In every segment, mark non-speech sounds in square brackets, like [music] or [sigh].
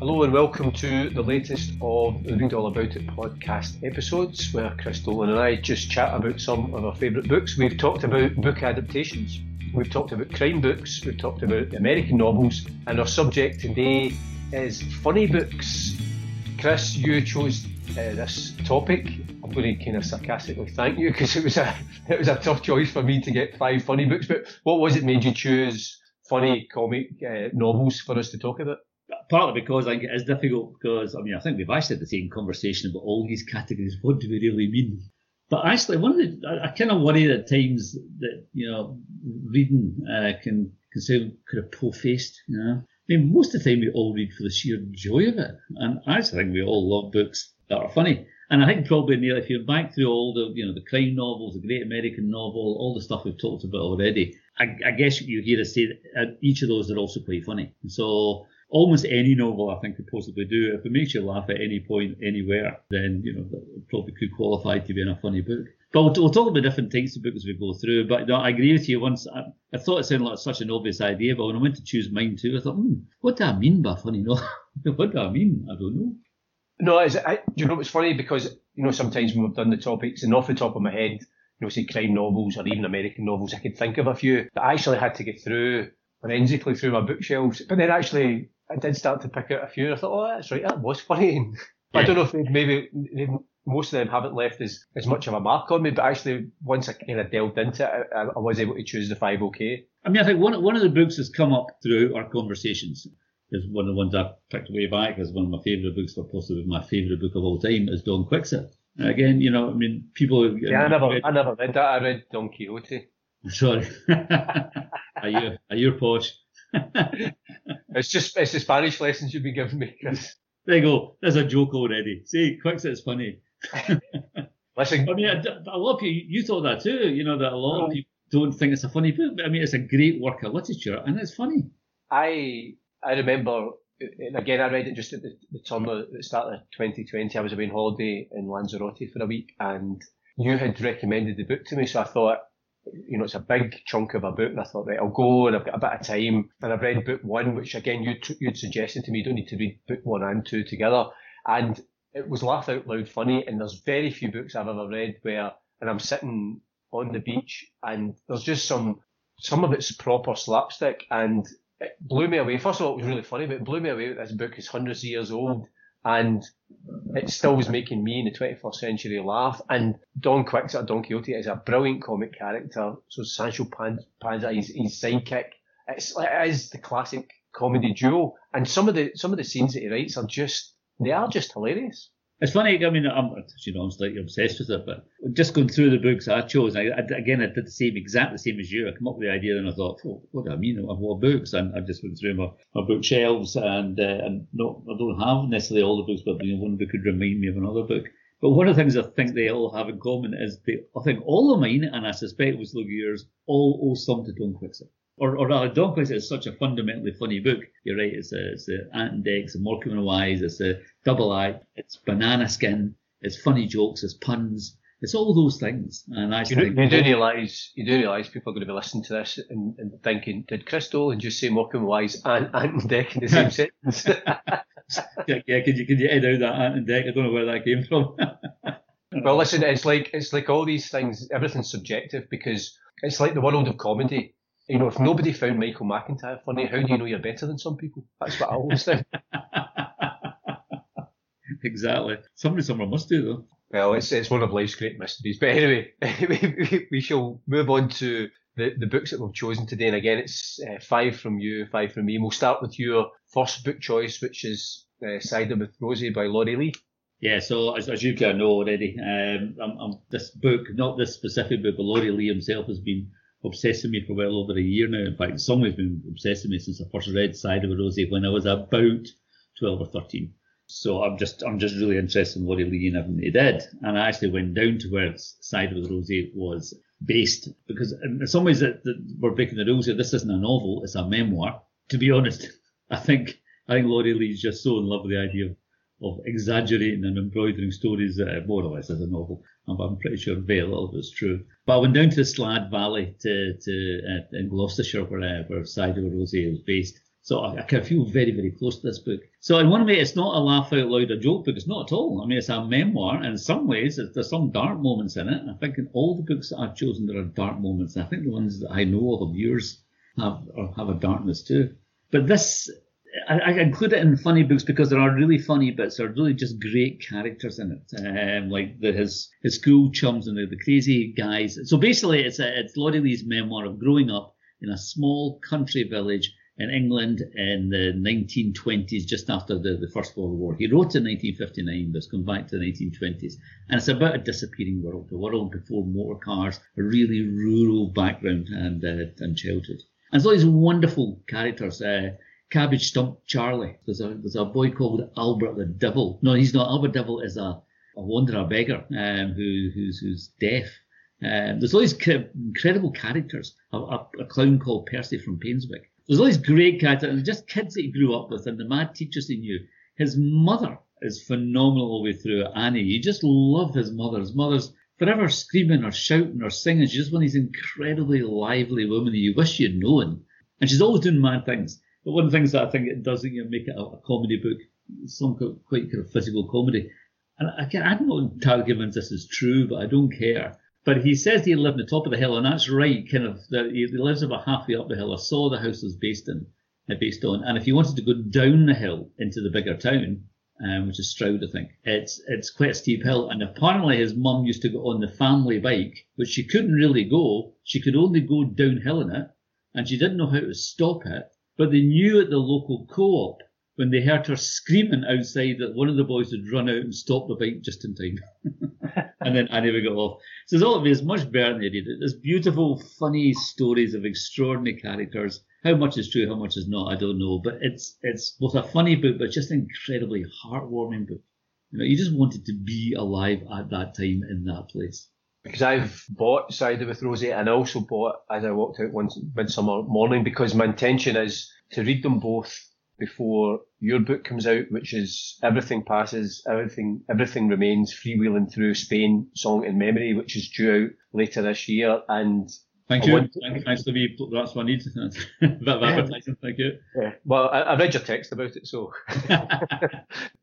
Hello and welcome to the latest of the Read All About It podcast episodes, where Chris Dolan and I just chat about some of our favourite books. We've talked about book adaptations, we've talked about crime books, we've talked about American novels, and our subject today is funny books. Chris, you chose uh, this topic. I'm going to kind of sarcastically thank you because it was a it was a tough choice for me to get five funny books. But what was it made you choose funny comic uh, novels for us to talk about? Partly because I think it is difficult because I mean I think we've actually had the same conversation about all these categories. [laughs] What do we really mean? But actually, one of the I, I kind of worry at times that you know reading uh, can can sound kind of po-faced. You know, I mean most of the time we all read for the sheer joy of it, and I actually think we all love books that are funny. And I think probably Neil, if you're back through all the you know the crime novels, the Great American Novel, all the stuff we've talked about already, I, I guess you hear us say that each of those are also quite funny. So almost any novel I think could possibly do. If it makes you laugh at any point, anywhere, then you know that probably could qualify to be in a funny book. But we'll, we'll, talk about different types of books as we go through. But no, I agree with you. Once I, I, thought it sounded like such an obvious idea, but when I went to choose mine too, I thought, hmm, what do I mean by funny novel? [laughs] what do I mean? I don't know. No, I, you know it's funny because you know sometimes when we've done the topics, and off the top of my head, you know, say crime novels or even American novels, I could think of a few that I actually had to get through forensically through my bookshelves. But then actually I did start to pick out a few. and I thought, oh, that's right, that was funny. [laughs] I don't know if maybe most of them haven't left as, as much of a mark on me, but actually once I kind of delved into it, I, I was able to choose the five okay. I mean, I think one one of the books that's come up throughout our conversations is one of the ones I picked way back as one of my favourite books, or possibly my favourite book of all time, is Don Quixote. Again, you know, I mean, people. Yeah, I never, read, I never read that. I read Don Quixote. [laughs] Sorry, are you are you posh? [laughs] it's just it's the Spanish lessons you've been giving me, Chris. There you go. There's a joke already. See, Quixote's funny. [laughs] Listen, I mean, a, a lot of people, you thought that too. You know that a lot of people don't think it's a funny book, but I mean, it's a great work of literature and it's funny. I I remember, and again, I read it just at the, the turn of the start of 2020. I was away on holiday in Lanzarote for a week, and you had recommended the book to me, so I thought you know, it's a big chunk of a book, and I thought, right, I'll go, and I've got a bit of time, and I've read book one, which again you you'd suggested to me, you don't need to read book one and two together, and it was laugh out loud funny, and there's very few books I've ever read where, and I'm sitting on the beach, and there's just some, some of it's proper slapstick, and it blew me away. First of all, it was really funny, but it blew me away that this book is hundreds of years old and it still was making me in the 21st century laugh. And Don Quixote, Don Quixote, is a brilliant comic character. So Sancho Panza, his, his sidekick, it's, it is the classic comedy duo. And some of the some of the scenes that he writes are just they are just hilarious. It's funny. I mean, I'm you know I'm slightly obsessed with it, but just going through the books I chose, I, I, again I did the same, exactly the same as you. I come up with the idea and I thought, oh, what do I mean? I've got books, and I just went through my, my bookshelves, and uh, and no, I don't have necessarily all the books, but you know, one book could remind me of another book. But one of the things I think they all have in common is they, I think all of mine, and I suspect it was yours, all owe some to Don Quixote or, or rather, Don Quixote is such a fundamentally funny book. You're right. It's a, it's a Ant and Dec, it's a Morecambe and Wise, it's a double act, it's banana skin, it's funny jokes, it's puns, it's all those things. And I you, do, you do realise you do realise people are going to be listening to this and, and thinking, did Chris Dolan just say Morecambe and Wise and Ant and Dec in the same [laughs] sentence? [laughs] yeah, yeah. Can you can you edit out that Ant and Dec? I don't know where that came from. [laughs] well, listen, it's like it's like all these things. Everything's subjective because it's like the world of comedy you know, if nobody found Michael McIntyre funny, how do you know you're better than some people? That's what I always think. [laughs] exactly. Somebody somewhere must do though. Well, it's it's one of life's great mysteries. But anyway, [laughs] we, we shall move on to the, the books that we've chosen today. And again, it's uh, five from you, five from me. And we'll start with your first book choice, which is uh, Cider with Rosie by Laurie Lee. Yeah, so as, as you can know already, um, I'm, I'm, this book, not this specific book, but Laurie Lee himself has been obsessing me for well over a year now. In fact, the song has been obsessing me since I first read Cider with Rosie when I was about 12 or 13. So I'm just I'm just really interested in what Lee and everything he did. And I actually went down to where Cider with Rosie was based because in some ways that, that we're breaking the rules here. This isn't a novel; it's a memoir. To be honest, [laughs] I think I think Laurie Lee's just so in love with the idea of, of exaggerating and embroidering stories uh, more or less as a novel. I'm pretty sure very little of it's true. But I went down to Slad Valley to, to uh, in Gloucestershire where, uh, where of the is based. So I, I can feel very, very close to this book. So in one way, it's not a laugh out loud, a joke book. It's not at all. I mean, it's a memoir. And in some ways, there's some dark moments in it. I think in all the books that I've chosen, there are dark moments. I think the ones that I know of of yours have have a darkness too. But this, I, I, include it in funny books because there are really funny bits. There are really just great characters in it, um, like the, his his school chums and the, the crazy guys. So basically, it's a, it's Laurie Lee's memoir of growing up in a small country village in England in the 1920s, just after the, the First World War. He wrote in 1959, but it's come back to the 1920s. And it's about a disappearing world, the world before motor cars, a really rural background and, uh, and childhood. And so these wonderful characters. Uh, Cabbage Stump Charlie. There's a, there's a boy called Albert the Devil. No, he's not. Albert Devil is a, a wanderer beggar um, who, who's, who's deaf. Um, there's all these incredible characters. A, a, a, clown called Percy from Painswick. There's all these great characters, and just kids that he grew up with, and the mad teachers he knew. His mother is phenomenal all the way through. Annie, you just love his mother. His mother's forever screaming or shouting or singing. She's just one of these incredibly lively women that you wish you'd known. And she's always doing mad things. But one of the things that I think it does, is you know, make it a, a comedy book, some quite kind of physical comedy. And I can, I'm not entirely convinced this is true, but I don't care. But he says he lived on the top of the hill, and that's right, kind of. That he lives about halfway up the hill. I saw the house was based in, uh, based on. And if you wanted to go down the hill into the bigger town, um, which is Stroud, I think, it's it's quite a steep hill. And apparently his mum used to go on the family bike, which she couldn't really go. She could only go downhill in it, and she didn't know how to stop it. But they knew at the local co-op when they heard her screaming outside that one of the boys had run out and stopped the bike just in time. [laughs] and then Annie would go off. So it's all of it is much better than they did. There's beautiful, funny stories of extraordinary characters. How much is true, how much is not, I don't know. But it's it's both a funny book, but just an incredibly heartwarming book. You know, you just wanted to be alive at that time in that place because I've bought Cider with Rosie and also bought as I walked out one midsummer morning because my intention is to read them both before your book comes out, which is Everything Passes, Everything Everything Remains, Freewheeling Through Spain, Song in Memory, which is due out later this year. And Thank you. Thanks to me. That's what I need. bit [laughs] of advertising. Thank you. Yeah. Well, I, I, read your text about it, so. [laughs]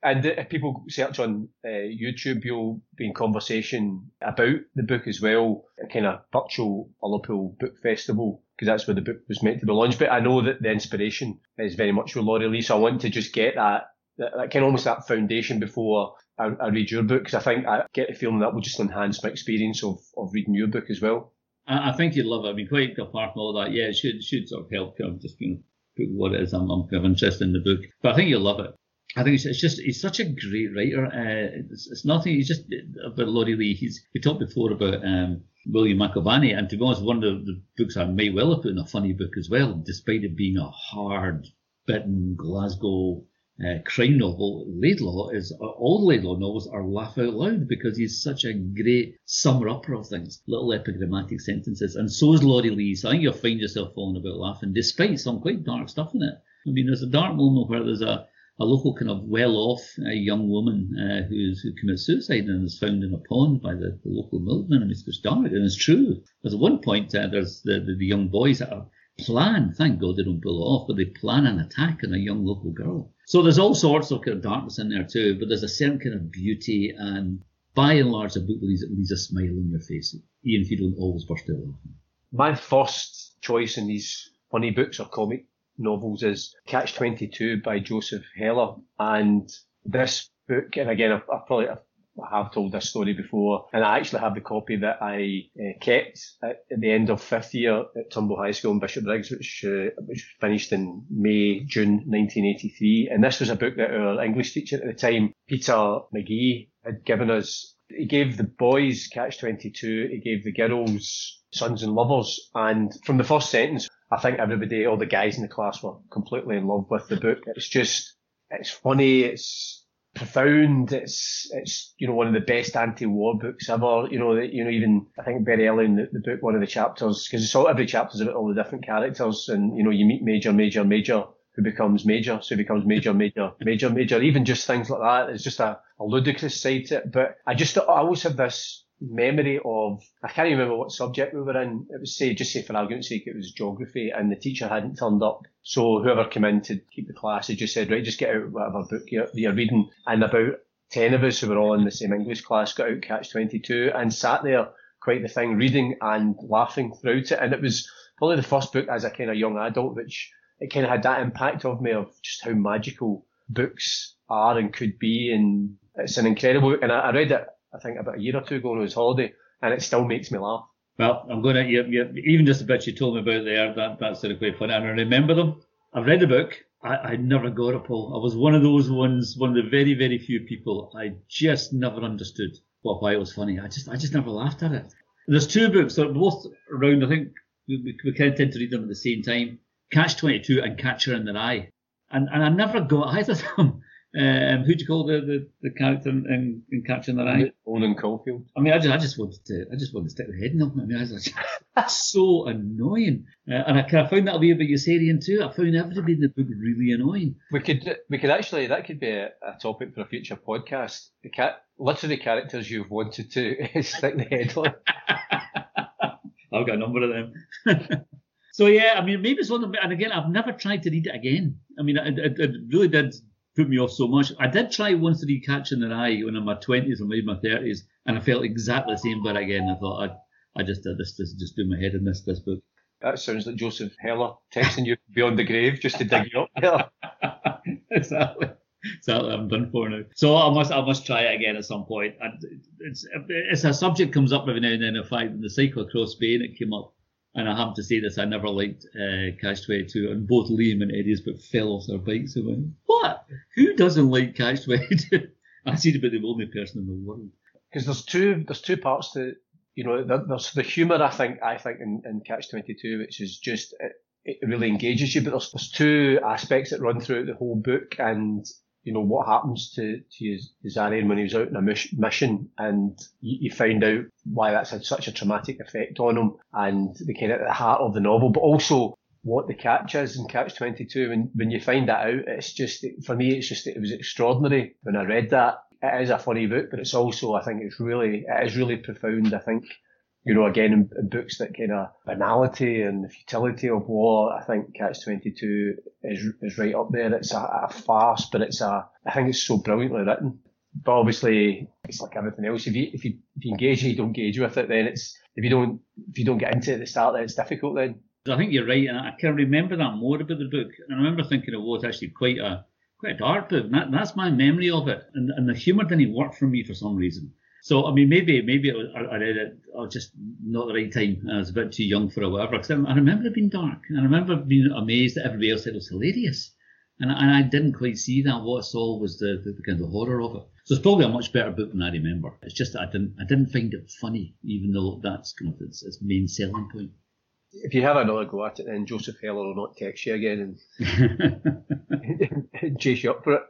and if people search on uh, YouTube, you'll be in conversation about the book as well, a kind of virtual Ullapool Book Festival, because that's where the book was meant to be launched. But I know that the inspiration is very much with Laurie Lee, so I want to just get that, that, that kind of almost that foundation before I, I read your book, because I think I get the feeling that will just enhance my experience of, of reading your book as well. I, think you'd love it. I mean, quite apart from all that, yeah, it should should sort of help kind of just you know put what it is I'm, I'm kind of interested in the book. But I think you'll love it. I think it's, it's just he's such a great writer. Uh, it's, it's, nothing. He's just about Laurie Lee. He's we talked before about um, William McIlvanney, and to be honest, one of the, the books I may well have put in a funny book as well, despite it being a hard bitten Glasgow uh, crime novel, Laidlaw is uh, all Laidlaw novels are laugh out loud because he's such a great summer upper of things, little epigrammatic sentences, and so is Laurie Lee. So I think you'll find yourself falling about laughing, despite some quite dark stuff in it. I mean, there's a dark moment where there's a, a local kind of well-off uh, young woman uh, who's who commits suicide and is found in a pond by the, the local milkman, and it's just dark, and it's true. There's one point uh, there's the, the, the young boys that are plan, thank God they don't pull it off, but they plan an attack on a young local girl. So there's all sorts of kind of darkness in there too, but there's a certain kind of beauty and by and large the book leaves, leaves a smile on your face, even if you don't always burst out laughing. My first choice in these funny books or comic novels is Catch 22 by Joseph Heller. And this book, and again, I've, I've probably I've I have told this story before, and I actually have the copy that I uh, kept at, at, the end of fifth year at Turnbull High School in Bishopbriggs, which uh, which finished in May June 1983. And this was a book that our English teacher at the time, Peter McGee, had given us. He gave the boys Catch 22. He gave the girls Sons and Lovers. And from the first sentence, I think everybody, all the guys in the class, were completely in love with the book. It's just, it's funny. It's profound. It's it's you know one of the best anti-war books ever. You know that you know even I think very early in the, the book one of the chapters because it's all every chapter's about all the different characters and you know you meet Major, Major, Major who becomes Major, so he becomes Major, Major, [laughs] Major, Major. Even just things like that. It's just a, a ludicrous side to it. But I just I always have this memory of I can't even remember what subject we were in. It was say just say for argument's sake it was geography and the teacher hadn't turned up. So whoever came in to keep the class had just said, Right, just get out whatever book you're, you're reading and about ten of us who were all in the same English class got out catch twenty two and sat there quite the thing reading and laughing throughout it and it was probably the first book as a kind of young adult which it kind of had that impact of me of just how magical books are and could be and it's an incredible book and I, I read it I think about a year or two ago on his holiday, and it still makes me laugh. Well, I'm going to, you, even just the bit you told me about there, that, that's sort of quite funny. And I remember them. I've read the book. I, I never got it, Paul. I was one of those ones, one of the very, very few people. I just never understood what, why it was funny. I just, I just never laughed at it. There's two books. that are both around. I think we, we kind of tend to read them at the same time. Catch 22 and Catcher in the Rye. And, and I never got either of them. Um, who do you call the, the, the character in, in Catcher in the Rye? Holden Caulfield. I mean, I just, I just wanted to, I just wanted to stick my head in them. I mean, I was like, that's [laughs] so annoying. Uh, and I found that way about Yossarian too. I found everybody in the book really annoying. We could, we could actually, that could be a, a topic for a future podcast. The cat, literary characters you've wanted to [laughs] stick the head on. [laughs] I've got a number of them. so yeah, I mean, maybe it's one of them. And again, I've never tried to read it again. I mean, it, it, it really did put me off so much. I did try once to read Catcher in the Rye when I'm in my 20s or maybe my 30s, and I felt exactly the same. But again, I thought I, I just did this, this just do my head in this this book. That sounds like Joseph Heller texting you beyond the grave just to dig you up [laughs] exactly. Exactly, I'm done for now. So I must, I must try it again at some point. And it's, it's a subject comes up every now and then. In fact, in the cycle across Spain, it came up and I have to say this, I never liked uh, Catch 22, and both Liam and Eddie's but fell off their bikes and went, What? Who doesn't like Catch 22? [laughs] I seem to be the only person in the world. Because there's two, there's two parts to, you know, there's the humour, I think, I think, in, in Catch 22, which is just, it, it really engages you, but there's, there's two aspects that run throughout the whole book, and you know, what happens to, to Yossarian when he was out on a mission and you, you find out why that's had such a traumatic effect on him and the kind of the heart of the novel, but also what the catch is in Catch 22. When, when you find that out, it's just, for me, it's just, it was extraordinary when I read that. It is a funny book, but it's also, I think it's really, it is really profound. I think you know, again, in, in books that kind of banality and the futility of war, I think Catch 22 is, is right up there. It's a, a farce, but it's a, I think it's so brilliantly written. But obviously, it's like everything else. If you, if you, if you engage and you don't engage with it, then it's, if you don't, if you don't get into it at the start, then it's difficult then. I think you're right, and I can remember that more about the book. And I remember thinking it was actually quite a, quite a dark book. That, that's my memory of it. And, and the humour didn't work for me for some reason. So I mean, maybe maybe was, I, read it or just not the right time. I was a bit too young for it, whatever. Because I, remember it being dark, and I remember being amazed that everybody else said it was hilarious, and, and I didn't quite see that. What I saw was the, the, the kind of horror of it. So it's probably a much better book than I remember. It's just that I didn't I didn't find it funny, even though that's kind of its, its main selling point. If you have another go at it, then Joseph Heller will not text you again and [laughs] [laughs] chase you up for it.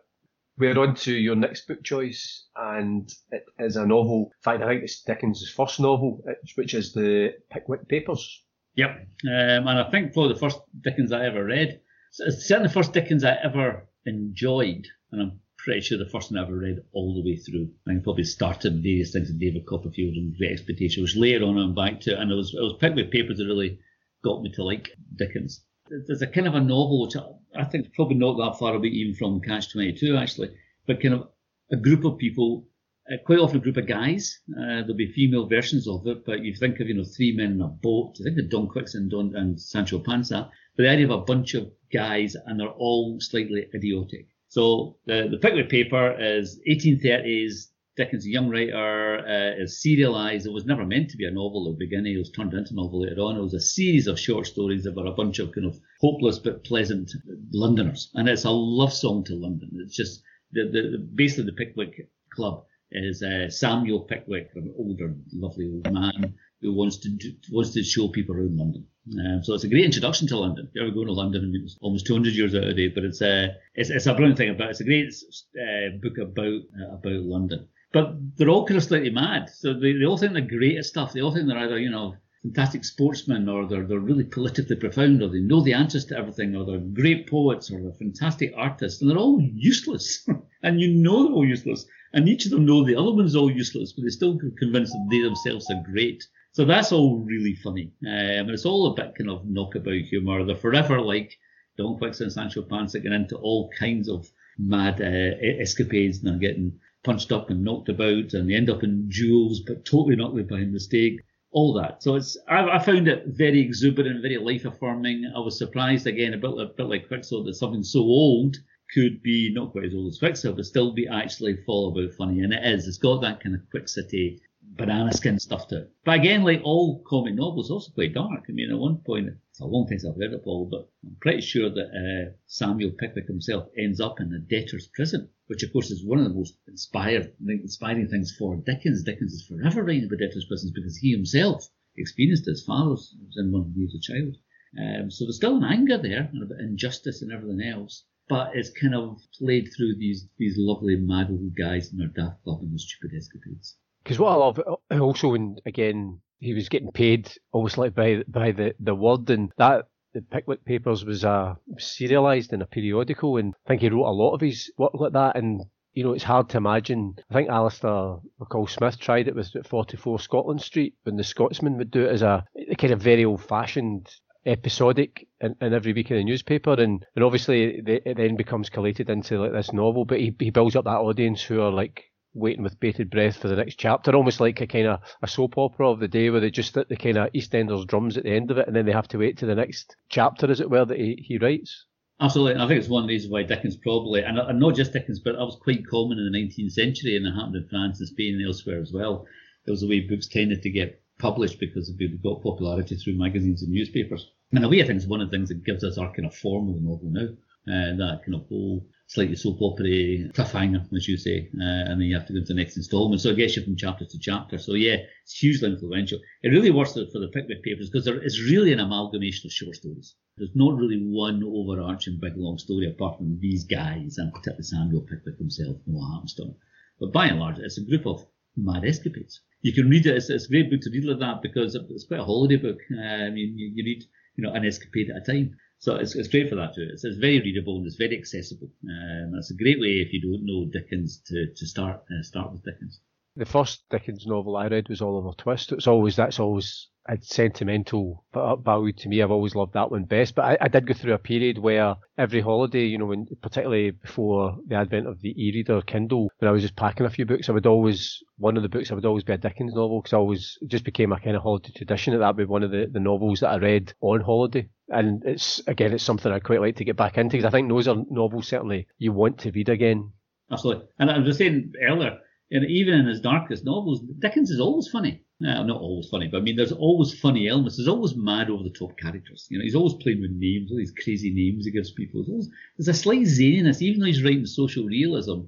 We're on to your next book choice, and it is a novel. In fact, I think it's Dickens' first novel, which is the Pickwick Papers. Yep, um, and I think probably the first Dickens I ever read. It's certainly the first Dickens I ever enjoyed, and I'm pretty sure the first one I ever read all the way through. I probably started various things with David Copperfield and Great Expectations, which later on I'm back to, and it was it was Pickwick Papers that really got me to like Dickens there's a kind of a novel which I, think is probably not that far away even from Catch 22 actually, but kind of a group of people, uh, quite often a group of guys. Uh, there'll be female versions of it, but you think of you know three men in a boat. I think of Don Quix and Don and Sancho Panza, but the idea of a bunch of guys and they're all slightly idiotic. So the the Pickwick paper is 1830s Dickens, a young writer, uh, is serialized. It was never meant to be a novel at the beginning. It was turned into a novel later on. It was a series of short stories about a bunch of kind of hopeless but pleasant Londoners. And it's a love song to London. It's just the, the basically the Pickwick Club is uh, Samuel Pickwick, an older, lovely old man who wants to do, wants to show people around London. Um, so it's a great introduction to London. If you ever go to London, I mean, it's almost 200 years out of date, but it's a, it's, it's a brilliant thing about. It's a great uh, book about, uh, about London. But they're all kind of slightly mad. So they, they all think they're great at stuff. They all think they're either, you know, fantastic sportsmen or they're, they're really politically profound or they know the answers to everything or they're great poets or they're fantastic artists and they're all useless. [laughs] and you know they're all useless. And each of them know the other one's all useless, but they're still convinced that they themselves are great. So that's all really funny. Um, it's all a bit kind of knockabout humour. They're forever like Don Quixote and Sancho Panza getting into all kinds of mad uh, escapades and they're getting punched up and knocked about and they end up in duels, but totally not with by mistake. All that. So it's I, I, found it very exuberant, very life affirming. I was surprised again a bit, a bit like Quixote that something so old could be not quite as old as Quixote, but still be actually full about funny. And it is. It's got that kind of quick city banana skin stuff to it. But again, like all comic novels, also quite dark. I mean, at one point, I've read it all, but I'm pretty sure that uh, Samuel Pickwick himself ends up in a debtor's prison, which of course is one of the most inspired, inspiring things for Dickens. Dickens is forever writing about debtor's prisons because he himself experienced it. His father in one when he was a child. Um, so there's still an anger there and a bit of injustice and everything else but it's kind of played through these these lovely mad guys in their daft club and their stupid escapades. Because what I love uh, also, and again he was getting paid almost like by by the the word, and that the Pickwick Papers was uh, serialised in a periodical, and I think he wrote a lot of his work like that, and you know, it's hard to imagine. I think Alistair McCall Smith tried it with 44 Scotland Street when the Scotsman would do it as a, a kind of very old fashioned episodic in, in, every week in the newspaper and, and obviously it then becomes collated into like this novel but he, he builds up that audience who are like waiting with bated breath for the next chapter, almost like a kind of a soap opera of the day where they just hit the kind of EastEnders drums at the end of it and then they have to wait to the next chapter, as it were, that he, he writes. Absolutely. I think it's one of the reasons why Dickens probably, and, and not just Dickens, but that was quite common in the 19th century and it happened in France and Spain and elsewhere as well. It was the way books tended to get published because they got popularity through magazines and newspapers. And a way, I think, is one of the things that gives us our kind of form of the novel now. Uh, that kind of whole slightly soap opera cliffhanger, as you say, uh, and then you have to go to the next instalment. So it gets you're from chapter to chapter. So yeah, it's hugely influential. It really works for the Pickwick Papers because it's really an amalgamation of short stories. There's not really one overarching big long story apart from these guys and particularly Samuel Pickwick himself and what happens to him. But by and large, it's a group of mad escapades. You can read it. It's, it's a great book to read like that because it's quite a holiday book. Uh, I mean, you, you read you know an escapade at a time. So it's, it's great for that too. It's, it's very readable and it's very accessible. Um, it's a great way if you don't know Dickens to, to start uh, start with Dickens. The first Dickens novel I read was Oliver Twist. It's always that's always a sentimental value to me. I've always loved that one best. But I, I, did go through a period where every holiday, you know, when particularly before the advent of the e-reader Kindle, when I was just packing a few books, I would always one of the books I would always be a Dickens novel because I always just became a kind of holiday tradition that that would be one of the, the novels that I read on holiday. And it's again, it's something I quite like to get back into because I think those are novels certainly you want to read again. Absolutely. And I was just saying earlier, even in his darkest novels, Dickens is always funny. No, not always funny, but I mean, there's always funny elements. There's always mad over the top characters. You know, he's always playing with names, all these crazy names he gives people. There's, always, there's a slight zaniness, even though he's writing social realism.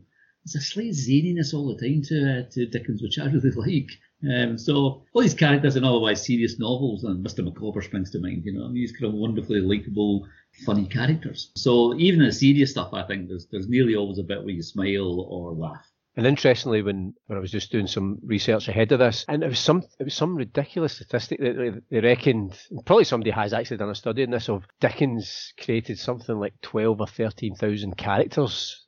There's a slight zaniness all the time to uh, to Dickens, which I [laughs] really like. Um, so all these characters in otherwise serious novels, and Mr. Micawber springs to mind. You know, these kind of wonderfully likable, funny characters. So even in the serious stuff, I think there's there's nearly always a bit where you smile or laugh. And interestingly, when, when I was just doing some research ahead of this, and it was some it was some ridiculous statistic that they, reckoned. Probably somebody has actually done a study in this of Dickens created something like twelve or thirteen thousand characters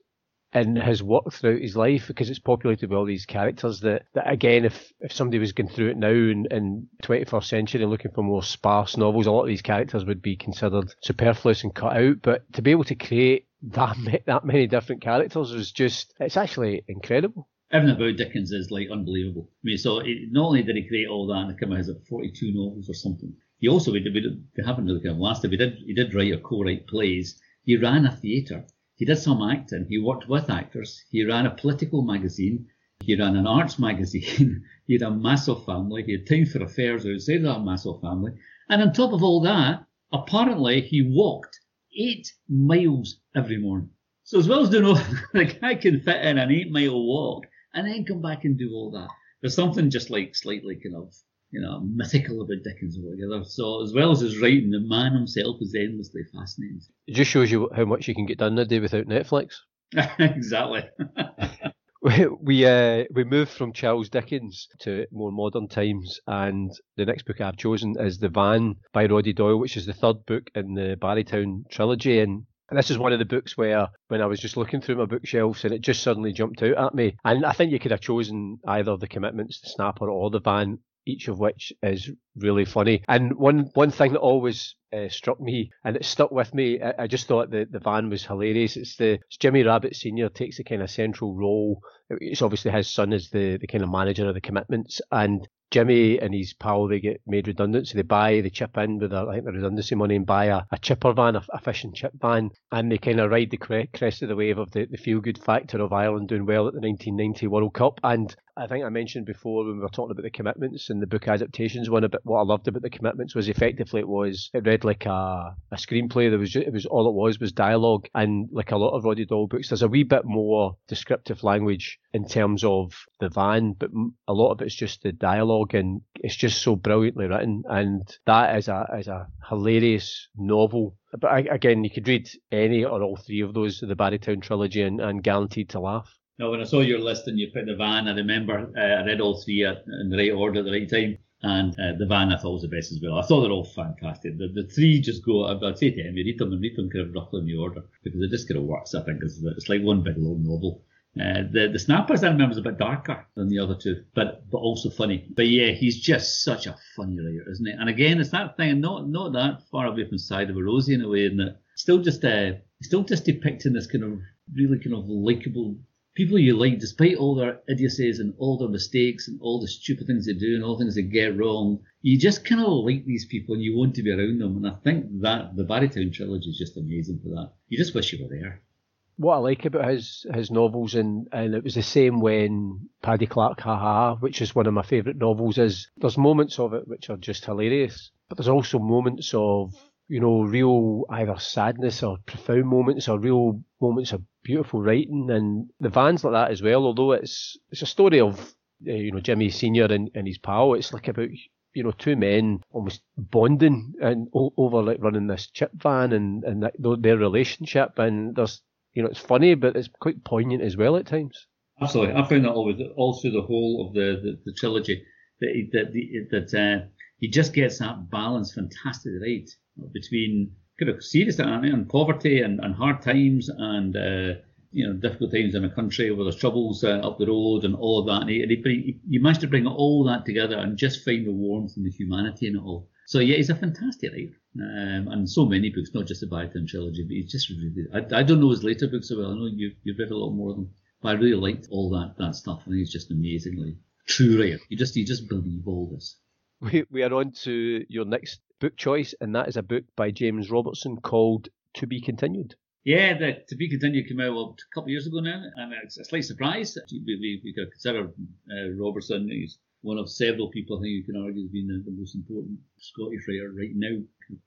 in his work throughout his life because it's populated with all these characters that, that again if, if somebody was going through it now in, in 21st century and looking for more sparse novels a lot of these characters would be considered superfluous and cut out but to be able to create that that many different characters was just it's actually incredible. Everything about Dickens is like unbelievable. I mean, so it, not only did he create all that and come out as 42 novels or something, he also we, did, we haven't really of lasted. He did he did write or co-write plays. He ran a theatre. He did some acting. He worked with actors. He ran a political magazine. He ran an arts magazine. [laughs] he had a massive family. He had time for affairs outside that massive family. And on top of all that, apparently he walked eight miles every morning. So as well as doing all, [laughs] the I can fit in an eight mile walk and then come back and do all that. There's something just like slightly kind of you know, mythical about Dickens altogether. So as well as his writing, the man himself is endlessly fascinating. It just shows you how much you can get done in a day without Netflix. [laughs] exactly. [laughs] we [laughs] we, uh, we moved from Charles Dickens to more modern times, and the next book I've chosen is The Van by Roddy Doyle, which is the third book in the Barrytown trilogy. And and this is one of the books where, when I was just looking through my bookshelves, and it just suddenly jumped out at me. And I think you could have chosen either the commitments, the snapper, or the van, each of which is really funny. And one one thing that always uh, struck me, and it stuck with me, I, I just thought the, the van was hilarious. It's the it's Jimmy Rabbitte Senior takes a kind of central role. It's obviously his son is the, the kind of manager of the commitments, and Jimmy and his pal they get made redundant, so they buy they chip in with their, I think the redundancy money and buy a, a chipper van, a, a fish and chip van, and they kind of ride the crest of the wave of the, the feel good factor of Ireland doing well at the 1990 World Cup. And I think I mentioned before when we were talking about the commitments and the book adaptations. One what I loved about the commitments was effectively it was it read like a, a screenplay. There was just, it was all it was was dialogue, and like a lot of Roddy Doyle books, there's a wee bit more descriptive language in terms of the van, but a lot of it's just the dialogue, and it's just so brilliantly written, and that is a is a hilarious novel. But again, you could read any or all three of those, the Barrytown trilogy, and, and guaranteed to laugh. No, when I saw your list and you put the van, I remember uh, I read all three in the right order at the right time. And uh, the van I thought was the best as well. I thought they're all fantastic. The, the three just go, I'd say to him, you read them and read them kind of roughly in the order because it just kind of works. I think it's, it's like one big long novel. Uh, the the snappers I remember is a bit darker than the other two, but but also funny. But yeah, he's just such a funny writer, isn't he? And again, it's that thing, not not that far away from the Cider with Rosie in a way, that still just uh, still just depicting this kind of really kind of likable people you like, despite all their idiocies and all their mistakes and all the stupid things they do and all the things they get wrong, you just kind of like these people and you want to be around them. And I think that the Barrytown trilogy is just amazing for that. You just wish you were there. What I like about his his novels, and, and it was the same when Paddy Clarke Ha Ha, which is one of my favourite novels, is there's moments of it which are just hilarious, but there's also moments of you know, real either sadness or profound moments or real moments of beautiful writing and the vans like that as well. Although it's it's a story of uh, you know Jimmy Senior and, and his pal. It's like about you know two men almost bonding and over like running this chip van and and that, their relationship. And there's you know it's funny, but it's quite poignant as well at times. Absolutely, I found that always all through the whole of the the, the trilogy that that that uh, he just gets that balance fantastically right between kind of serious and poverty and, and hard times and uh, you know difficult times in a country where there's troubles uh, up the road and all of that. And he, and he, he managed to bring all that together and just find the warmth and the humanity in it all. So yeah, he's a fantastic writer, um, and so many books, not just the Barrytown trilogy, but he's just really. I, I don't know his later books so well. I know you've, you've read a lot more of them, but I really liked all that that stuff. Think he's just amazingly true writer. You just you just believe all this. We we are on to your next book choice, and that is a book by James Robertson called To Be Continued. Yeah, the To Be Continued came out well, a couple of years ago now, and it's a slight surprise. We, we, we consider uh, Robertson, he's one of several people I think you can argue has been the, the most important Scottish writer right now,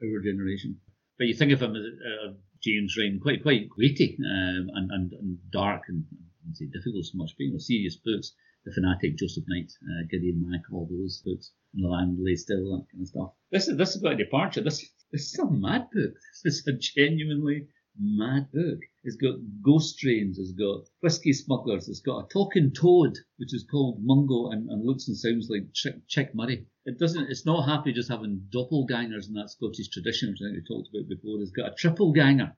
our generation. But you think of him as uh, James Ryan, quite quite weighty um, and, and, and dark and, and say difficult so much, but you know, serious books. The Fanatic, Joseph Knight, uh, Gideon Mack, all those books, The Land Lay Still, that kind of stuff. This is this is about a departure. This this is a mad book. [laughs] This is a genuinely mad book. It's got ghost trains, it's got whiskey smugglers, it's got a talking toad, which is called Mungo and, and looks and sounds like Chick, Chick Murray. It doesn't. It's not happy just having doppelgangers in that Scottish tradition, which I think we talked about before. It's got a triple ganger.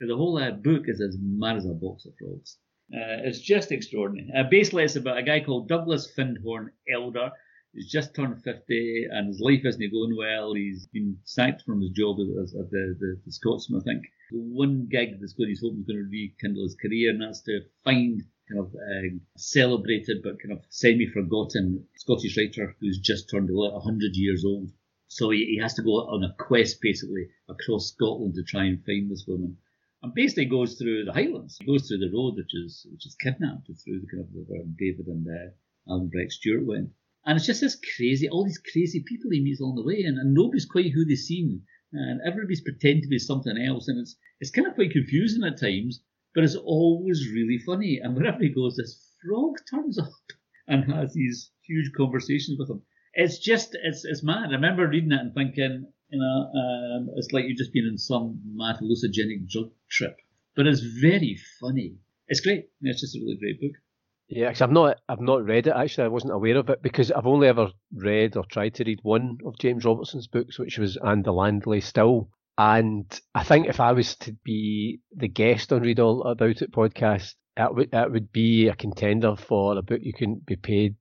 The whole uh, book is as mad as a box of frogs. Uh, it's just extraordinary. Uh, basically, it's about a guy called Douglas Findhorn Elder. He's just turned 50 and his life isn't going well. He's been sacked from his job as, as the, the, the, Scotsman, I think. The one gig that's going, he's hoping is going to rekindle his career, and that's to find kind of uh, celebrated but kind of semi-forgotten Scottish writer who's just turned 100 years old. So he, he has to go on a quest basically across Scotland to try and find this woman and basically goes through the Highlands. He goes through the road which is which is kidnapped through the kind of where David and uh, Alan Breck Stewart went. And it's just this crazy, all these crazy people he meets along the way, and, and nobody's quite who they seem, and everybody's pretending to be something else, and it's it's kind of quite confusing at times, but it's always really funny. And wherever he goes, this frog turns up [laughs] and has these huge conversations with him. it's just it's it's mad. I remember reading it and thinking, you know, um, it's like you've just been on some mad hallucinogenic drug trip. But it's very funny. It's great. It's just a really great book. Yeah, because I've not I've not read it actually. I wasn't aware of it because I've only ever read or tried to read one of James Robertson's books, which was And the Land Lay Still. And I think if I was to be the guest on Read All About It podcast, that would that would be a contender for a book you couldn't be paid.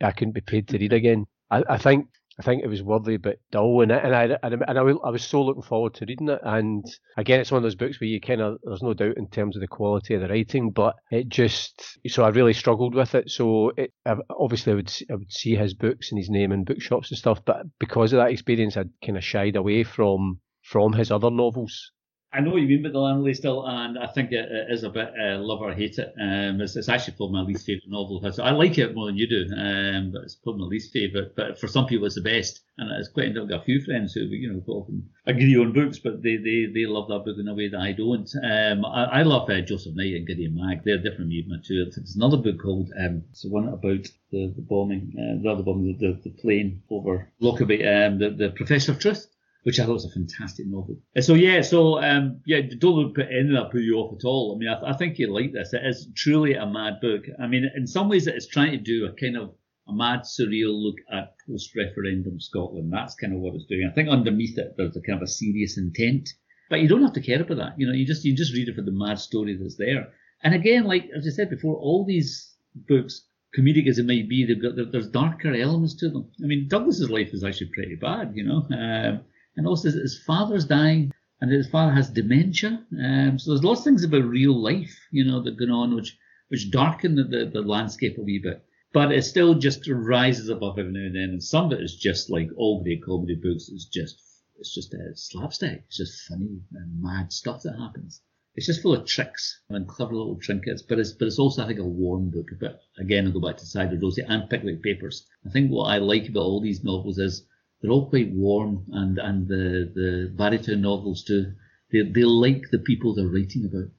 I couldn't be paid to read mm-hmm. again. I, I think I think it was worthy but dull, and I, and I and I, I was so looking forward to reading it. And again, it's one of those books where you kind of there's no doubt in terms of the quality of the writing, but it just so I really struggled with it. So it obviously I would I would see his books and his name in bookshops and stuff, but because of that experience, I'd kind of shied away from from his other novels. I know what you mean about the Land Lay Still, and I think it, it is a bit uh, love or hate it. Um, it's, it's, actually probably my least favourite novel. I like it more than you do, um, but it's probably my least favourite. But for some people, it's the best, and it's quite. I've got a few friends who, you know, often agree on books, but they, they, they love that book in a way that I don't. Um, I, I love uh, Joseph Knight and Gideon Mack. They're different from my two. There's another book called um, it's the one about the, the bombing, uh, the other bombing, the, the, the plane over Lockerbie, um, the, the Professor of Truth which I thought was a fantastic novel. So yeah, so um, yeah, don't put any of that put you off at all. I mean, I, I, think you like this. It is truly a mad book. I mean, in some ways, it's trying to do a kind of a mad, surreal look at post-referendum Scotland. That's kind of what it's doing. I think underneath it, there's a kind of a serious intent, but you don't have to care about that. You know, you just you just read it for the mad story that's there. And again, like as I said before, all these books comedic as it might be, they've got there's darker elements to them. I mean, Douglas's life is actually pretty bad, you know. Um, and also his father's dying, and his father has dementia. Um, so there's lots of things about real life, you know, that go on, which which darken the, the, the landscape a wee bit. But it still just rises above every now and then, and some of it is just like all great comedy books. It's just it's just a slapstick. It's just funny and mad stuff that happens. It's just full of tricks and clever little trinkets, but it's but it's also I think a warm book. But again, I'll go back to Cider Rosie and Pickwick Papers. I think what I like about all these novels is they're all quite warm, and and the the Barrytown novels too. They they like the people they're writing about.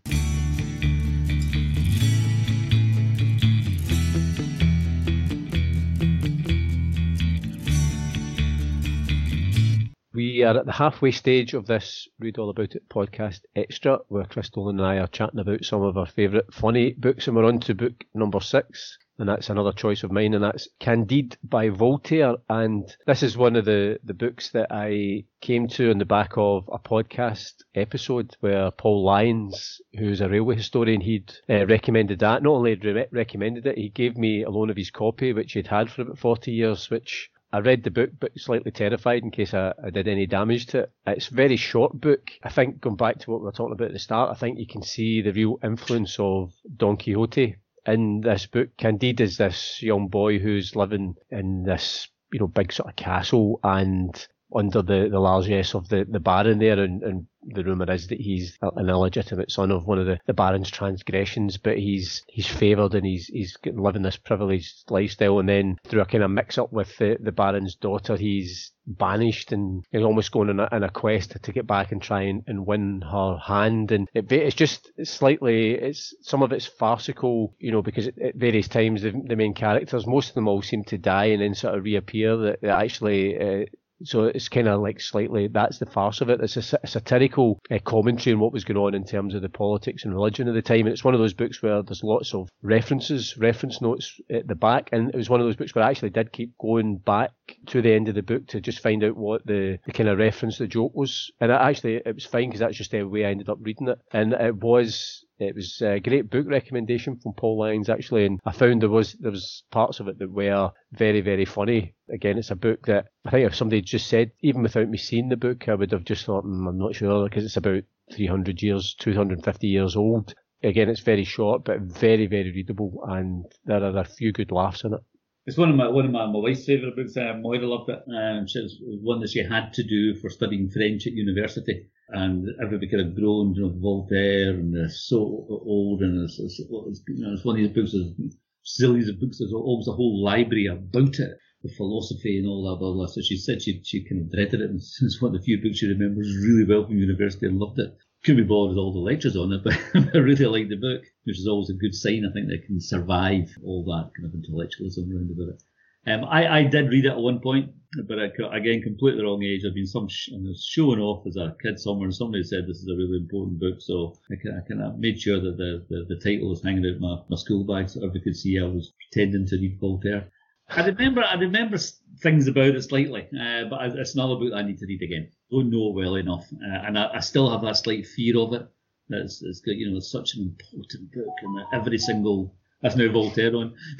We are at the halfway stage of this Read All About It podcast extra, where Chris Dolan and I are chatting about some of our favourite funny books, and we're on to book number six and that's another choice of mine, and that's Candide by Voltaire. And this is one of the, the books that I came to on the back of a podcast episode where Paul Lyons, who's a railway historian, he'd uh, recommended that. Not only re- recommended it, he gave me a loan of his copy, which he'd had for about 40 years, which I read the book, but slightly terrified in case I, I, did any damage to it. It's a very short book. I think going back to what we were talking about at the start, I think you can see the real influence of Don Quixote in this book. Candide is this young boy who's living in this, you know, big sort of castle and under the, the largesse of the, the Baron there and, and the rumour is that he's an illegitimate son of one of the, the Baron's transgressions, but he's he's favoured and he's he's living this privileged lifestyle. And then through a kind of mix up with the, the Baron's daughter, he's banished and he's almost going on a, on a quest to get back and try and, and win her hand. And it, it's just slightly, it's some of it's farcical, you know, because at various times the, the main characters, most of them all seem to die and then sort of reappear. That, that actually uh, so it's kind of like slightly that's the farce of it. It's a, a satirical uh, commentary on what was going on in terms of the politics and religion of the time. And it's one of those books where there's lots of references, reference notes at the back. And it was one of those books where I actually did keep going back to the end of the book to just find out what the, the kind of reference the joke was. And actually, it was fine because that's just the way I ended up reading it. And it was it was a great book recommendation from Paul Lyons actually, and I found there was there was parts of it that were very very funny. Again, it's a book that I think if somebody just said, even without me seeing the book, I would have just thought, mm, I'm not sure because it's about 300 years, 250 years old. Again, it's very short but very very readable, and there are a few good laughs in it. It's one of my one of my, my wife's favourite books. Um, Moira loved it. Um, she was one that she had to do for studying French at university and everybody kind of groaned, you know, Voltaire, and they're so old, and it's, it's, it's, you know, it's one of these books, zillions of books, there's almost a whole library about it, the philosophy and all that, blah, blah. So she said she, she kind of dreaded it, and [laughs] it's one of the few books she remembers really well from university and loved it. Couldn't be bothered with all the lectures on it, but [laughs] I really like the book, which is always a good sign, I think, that can survive all that kind of intellectualism around about it. Um, I, I did read it at one point, but I, again, completely wrong age. I've been some sh- showing off as a kid somewhere, and somebody said this is a really important book, so I kind of, kind of made sure that the, the, the title was hanging out my, my school bag so everybody could see I was pretending to read Voltaire. I remember I remember things about it slightly, uh, but it's another book I need to read again. Don't know well enough, uh, and I, I, still have that slight fear of it. It's, it's got, you know, it's such an important book, and every single that's now Voltaire on. [laughs]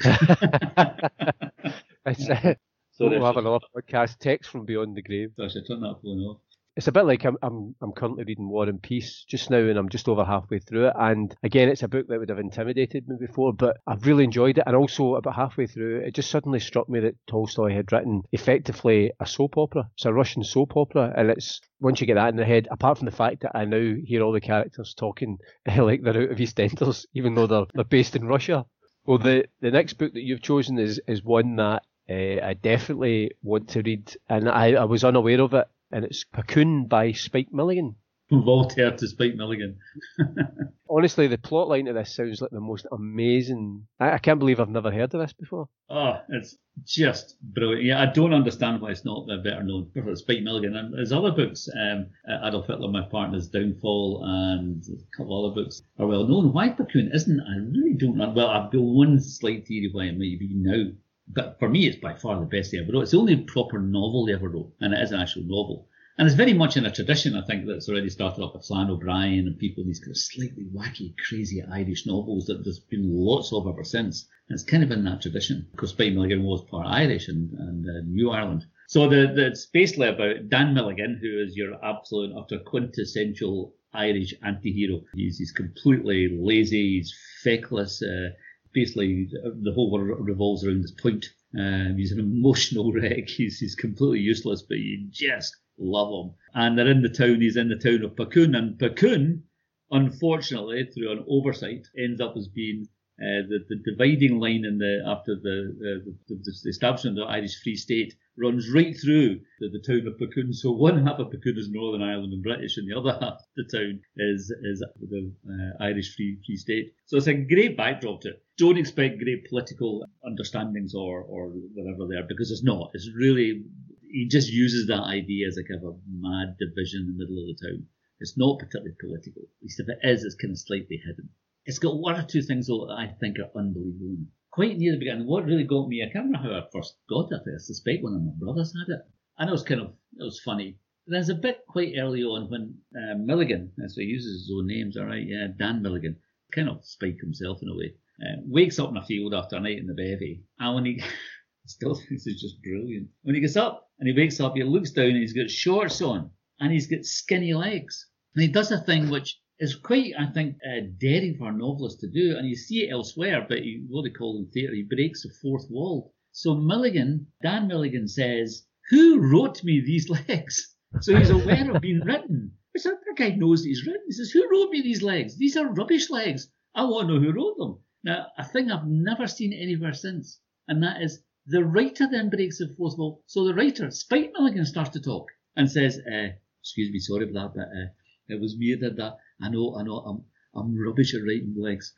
it's, uh, [laughs] so we'll have another podcast, Text from Beyond the Grave. So I should turn that phone off it's a bit like I'm, I'm I'm currently reading War and Peace just now, and I'm just over halfway through it. And again, it's a book that would have intimidated me before, but I've really enjoyed it. And also, about halfway through, it just suddenly struck me that Tolstoy had written effectively a soap opera. It's a Russian soap opera, and it's once you get that in the head, apart from the fact that I now hear all the characters talking [laughs] like they're out of EastEnders, even though they're they're based in Russia. Well, the the next book that you've chosen is is one that uh, I definitely want to read, and I, I was unaware of it and it's Puckoon by Spike Milligan. [laughs] Voltaire to Spike Milligan. [laughs] Honestly, the plot line of this sounds like the most amazing. I, I, can't believe I've never heard of this before. Oh, it's just brilliant. Yeah, I don't understand why it's not better known. Spike Milligan and his other books, um, Adolf Hitler, My Part in His Downfall, and a couple other books are well known. Why Puckoon isn't? I really don't know. Well, I've got one slight theory why it might be now but for me, it's by far the best he ever wrote. It's the only proper novel he ever wrote, and it is an actual novel. And it's very much in a tradition, I think, that's already started up with Flann O'Brien and people, these kind of slightly wacky, crazy Irish novels that there's been lots of ever since. And it's kind of in that tradition, because Spike Milligan was part Irish and, and uh, New Ireland. So the, the, it's basically about Dan Milligan, who is your absolute, utter quintessential Irish anti-hero. He's, he's completely lazy, he's feckless, uh, basically the whole world revolves around this point. Um, he's an emotional [laughs] wreck. He's, he's completely useless, but you just love him. And they're in the town. He's in the town of Puckoon, and Puckoon, unfortunately, through an oversight, ends up as being uh, the, the dividing line in the after the, the, the, the establishment of the Irish Free State runs right through the, the town of Puckoon. So one half of Puckoon is Northern Ireland and British, and the other [laughs] half of the town is is the uh, Irish Free Free State. So it's a great backdrop to it. Don't expect great political understandings or or whatever there because it's not. It's really he just uses that idea as a kind of a mad division in the middle of the town. It's not particularly political. At least if it is, it's kind of slightly hidden. It's got one or two things though that I think are unbelievable. Quite near the beginning, what really got me, I can't remember how I first got it. I suspect one of my brothers had it. And it was kind of, it was funny. There's a bit quite early on when uh, Milligan, so he uses his own names, all right, yeah, Dan Milligan, kind of Spike himself in a way, uh, wakes up in a field after a night in the bevy. And when he, [laughs] still this is just brilliant. When he gets up and he wakes up, he looks down and he's got shorts on and he's got skinny legs. And he does a thing which is quite, I think, uh, daring for a novelist to do, and you see it elsewhere, but he, what they call in theatre, he breaks the fourth wall. So Milligan, Dan Milligan says, Who wrote me these [laughs] legs? So he's aware of being written. Which that guy knows he's written. He says, Who wrote me these legs? These are rubbish legs. I want to know who wrote them. Now, a thing I've never seen anywhere since, and that is the writer then breaks the fourth wall. So the writer, Spike Milligan, starts to talk and says, uh, Excuse me, sorry for that, but uh, it was me that did that. I know, I know, I'm, I'm rubbish at writing legs.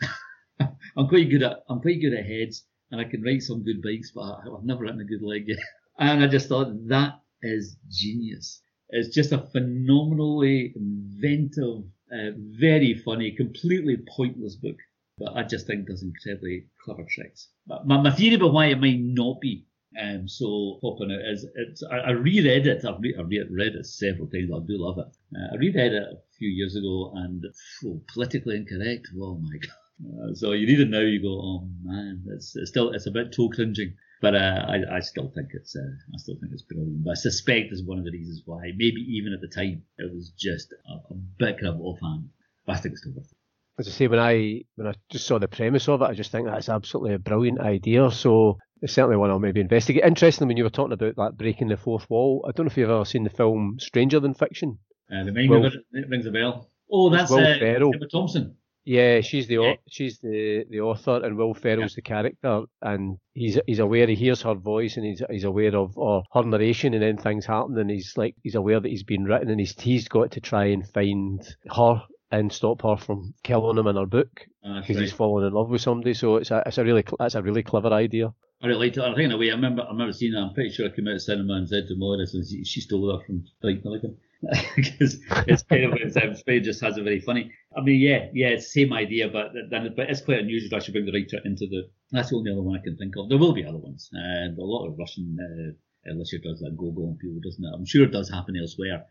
[laughs] I'm quite good at, I'm quite good at heads, and I can write some good bikes, but I, I've never written a good leg yet. [laughs] And I just thought that is genius. It's just a phenomenally inventive, uh, very funny, completely pointless book. But I just think does incredibly clever tricks. But my, my theory about why it might not be um, so popping it is it's I, I reread it. I've, re- I've read it several times. I do love it. Uh, I reread it a few years ago, and oh, politically incorrect. Oh my god. Uh, so you read it now, you go, oh man, it's, it's still it's a bit toe cringing, but uh, I, I still think it's uh, I still think it's brilliant. But I suspect is one of the reasons why maybe even at the time it was just a, a bit kind of offhand. But I think it's still worth it as I say, when I when I just saw the premise of it, I just think that's absolutely a brilliant idea. So it's certainly one I'll maybe investigate. Interestingly, when you were talking about that breaking the fourth wall. I don't know if you've ever seen the film Stranger Than Fiction. Uh, the name Will, of it, it rings a bell. Oh, that's Will uh, Ferrell. Emma Thompson. Yeah, she's the yeah. she's the the author, and Will Ferrell's yeah. the character, and he's he's aware he hears her voice, and he's he's aware of or her narration, and then things happen, and he's like he's aware that he's been written, and he's he's got to try and find her and stop her from killing him in her book because ah, he's fallen in love with somebody. So it's a it's a really that's a really clever idea. I really liked it. I think in a way, I remember, I remember seeing her. I'm pretty sure I came out of cinema and said to Morris, and she, she stole her from Spike Milligan. [laughs] because it's kind of it's, um, Spade just has a very funny. I mean, yeah, yeah, it's the same idea, but then but it's quite unusual to actually bring the writer into the. That's the only other one I can think of. There will be other ones, and a lot of Russian uh, Alicia does that, Gogol and people doesn't it? I'm sure it does happen elsewhere.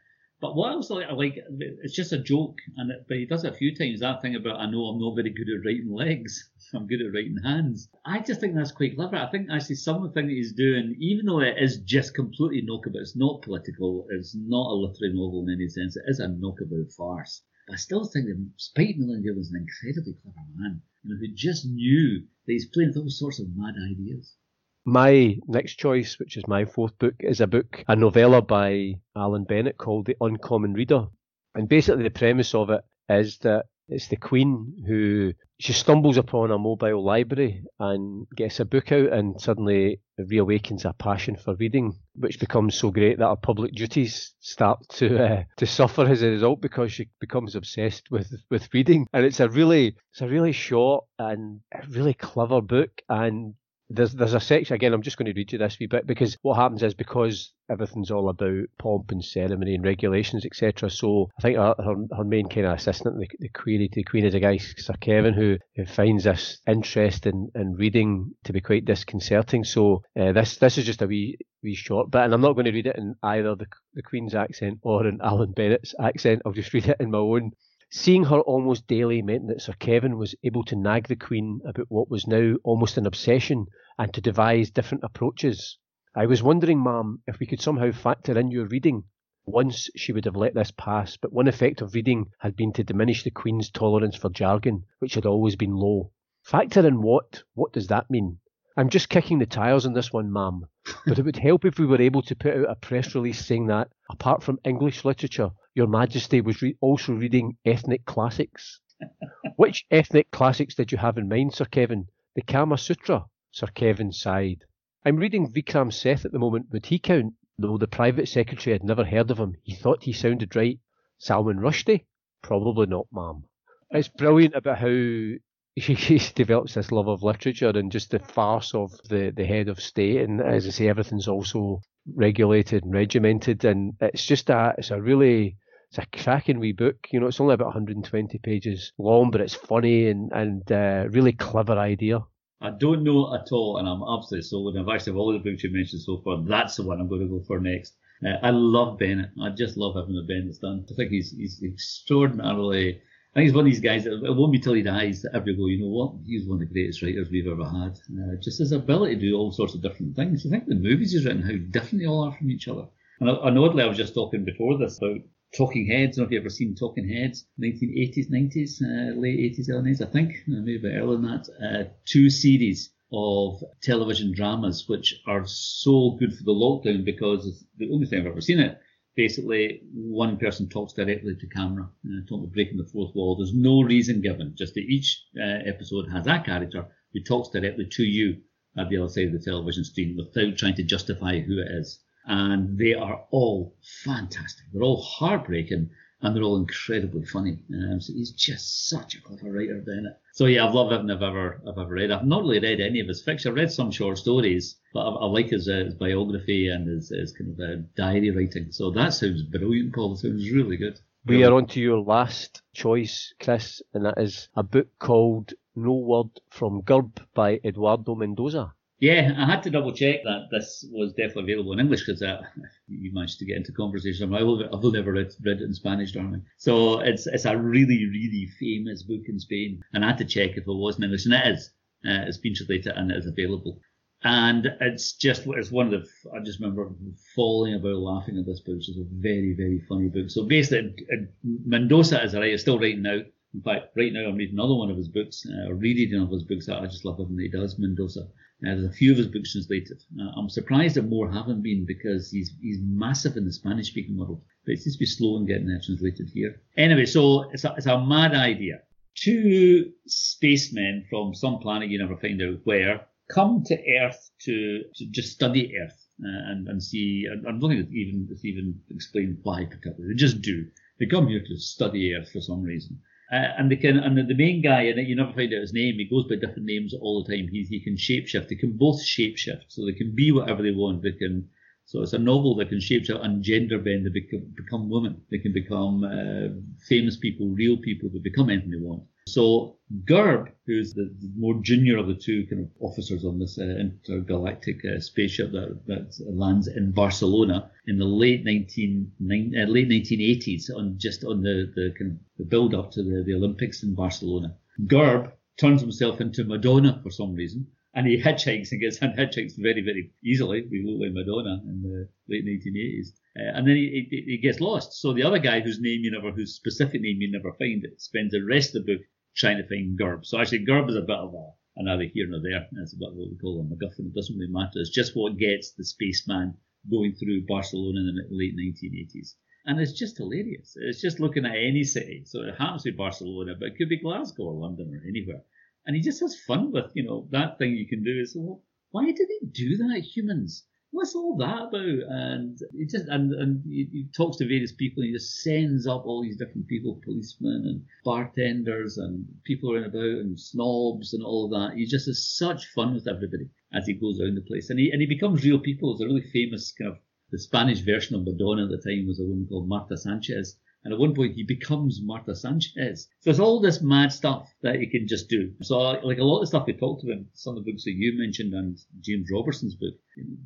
But what else I like, it's just a joke, and it, but he does it a few times. That thing about I know I'm not very good at writing legs, [laughs] I'm good at writing hands. I just think that's quite clever. I think actually some of the thing that he's doing, even though it is just completely knockabout, it's not political, it's not a literary novel in any sense. It is a knockabout farce. But I still think that Spike Milligan was an incredibly clever man, you know, who just knew that he's playing with all sorts of mad ideas. My next choice, which is my fourth book, is a book, a novella by Alan Bennett called The Uncommon Reader. And basically, the premise of it is that it's the Queen who she stumbles upon a mobile library and gets a book out and suddenly reawakens a passion for reading, which becomes so great that her public duties start to uh, to suffer as a result because she becomes obsessed with with reading. And it's a really it's a really short and really clever book and there's there's a section again. I'm just going to read you this wee bit because what happens is because everything's all about pomp and ceremony and regulations, etc. So I think her, her, her main kind of assistant, the, the to the Queen, is a guy Sir Kevin who, who finds this interest in, in reading to be quite disconcerting. So uh, this this is just a wee wee short bit, and I'm not going to read it in either the the Queen's accent or in Alan Bennett's accent. I'll just read it in my own. Seeing her almost daily meant that Sir Kevin was able to nag the Queen about what was now almost an obsession and to devise different approaches. I was wondering, ma'am, if we could somehow factor in your reading. Once she would have let this pass, but one effect of reading had been to diminish the Queen's tolerance for jargon, which had always been low. Factor in what? What does that mean? I'm just kicking the tires on this one, ma'am. But it would help if we were able to put out a press release saying that, apart from English literature, your Majesty was re- also reading ethnic classics. [laughs] Which ethnic classics did you have in mind, Sir Kevin? The Kama Sutra? Sir Kevin sighed. I'm reading Vikram Seth at the moment. Would he count? Though the private secretary had never heard of him, he thought he sounded right. Salman Rushdie? Probably not, ma'am. It's brilliant about how [laughs] he develops this love of literature and just the farce of the, the head of state. And as I say, everything's also regulated and regimented. And it's just a, it's a really it's a cracking wee book. You know, it's only about 120 pages long, but it's funny and and uh, really clever idea. I don't know at all, and I'm absolutely sold. I've actually all the books you mentioned so far, that's the one I'm going to go for next. Uh, I love Bennett. I just love everything that Bennett's done. I think he's he's extraordinarily. I think he's one of these guys that it won't be till he dies that everybody go, you know what? He's one of the greatest writers we've ever had. Uh, just his ability to do all sorts of different things. I think the movies he's written, how different they all are from each other. And, and oddly, I was just talking before this about Talking Heads. I don't know if you've ever seen Talking Heads, 1980s, 90s, uh, late 80s, early 90s, I think, uh, maybe a bit earlier than that. Uh, two series of television dramas which are so good for the lockdown because the only thing I've ever seen it. Basically, one person talks directly to camera, uh, talking breaking the fourth wall. There's no reason given, just that each uh, episode has a character who talks directly to you at the other side of the television screen without trying to justify who it is and they are all fantastic. They're all heartbreaking and they're all incredibly funny. Um, so he's just such a clever writer, Bennett. So yeah, I've loved everything I've ever I've ever read. I've not really read any of his fiction. I've read some short stories, but I, I like his, uh, his, biography and his, his kind of uh, diary writing. So that sounds brilliant, Paul. It sounds really good. We are on to your last choice, Chris, and that is a book called No Word from Gurb by Eduardo Mendoza. Yeah, I had to double check that this was definitely available in English because uh, you managed to get into conversation. I will, I've never read, read it in Spanish, darling. So it's it's a really, really famous book in Spain. And I had to check if it was in English, and it is. Uh, it's been translated and it is available. And it's just, it's one of the, I just remember falling about laughing at this book. It's a very, very funny book. So basically, Mendoza is writer, still writing now. In fact, right now I'm reading another one of his books, uh, or rereading of his books. That I just love everything he does, Mendoza. Uh, there's a few of his books translated. Uh, I'm surprised that more haven't been because he's he's massive in the Spanish speaking world, but it seems to be slow in getting that translated here. Anyway, so it's a, it's a mad idea. Two spacemen from some planet you never find out where come to Earth to, to just study Earth uh, and, and see. I don't think it's even it's even explained why particularly. They just do. They come here to study Earth for some reason Uh, and they can, and the main guy in it, you never find out his name. He goes by different names all the time. He he can shapeshift. They can both shapeshift, so they can be whatever they want. They can. So it's a novel that can shapeshift and gender bend. They become, become women. They can become uh, famous people, real people. They become anything they want. So Gurb, who's the, the, more junior of the two kind of officers on this uh, intergalactic uh, spaceship that, that lands in Barcelona in the late 19, uh, late 1980s, on just on the the, kind of the build up to the, the Olympics in Barcelona. Gurb turns himself into Madonna for some reason, and he hitchhikes [laughs] and gets hitchhikes very very easily. We look like Madonna in the late 1980s. Uh, and then he, he, he, gets lost. So the other guy whose name you never, whose specific name you never find, it spends the rest of the book trying to find Gurb. So actually, Gurb is a bit of a another here nor there. It's a bit of what we call a MacGuffin. It doesn't really matter. It's just what gets the spaceman going through Barcelona in the late 1980s. And it's just hilarious. It's just looking at any city. So it happens to be Barcelona, but it could be Glasgow or London or anywhere. And he just has fun with, you know, that thing you can do is, well, why did he do that, humans? what's all that about? And he just and and he, he, talks to various people. and He just sends up all these different people, policemen and bartenders and people around about and snobs and all of that. He just has such fun with everybody as he goes around the place, and he and he becomes real people. There's a really famous kind of the Spanish version of Madonna at the time was a woman called Marta Sanchez, and at one point, he becomes Marta Sanchez. So there's all this mad stuff that he can just do. So, like a lot of the stuff we talked about, some of the books that you mentioned and James Robertson's book,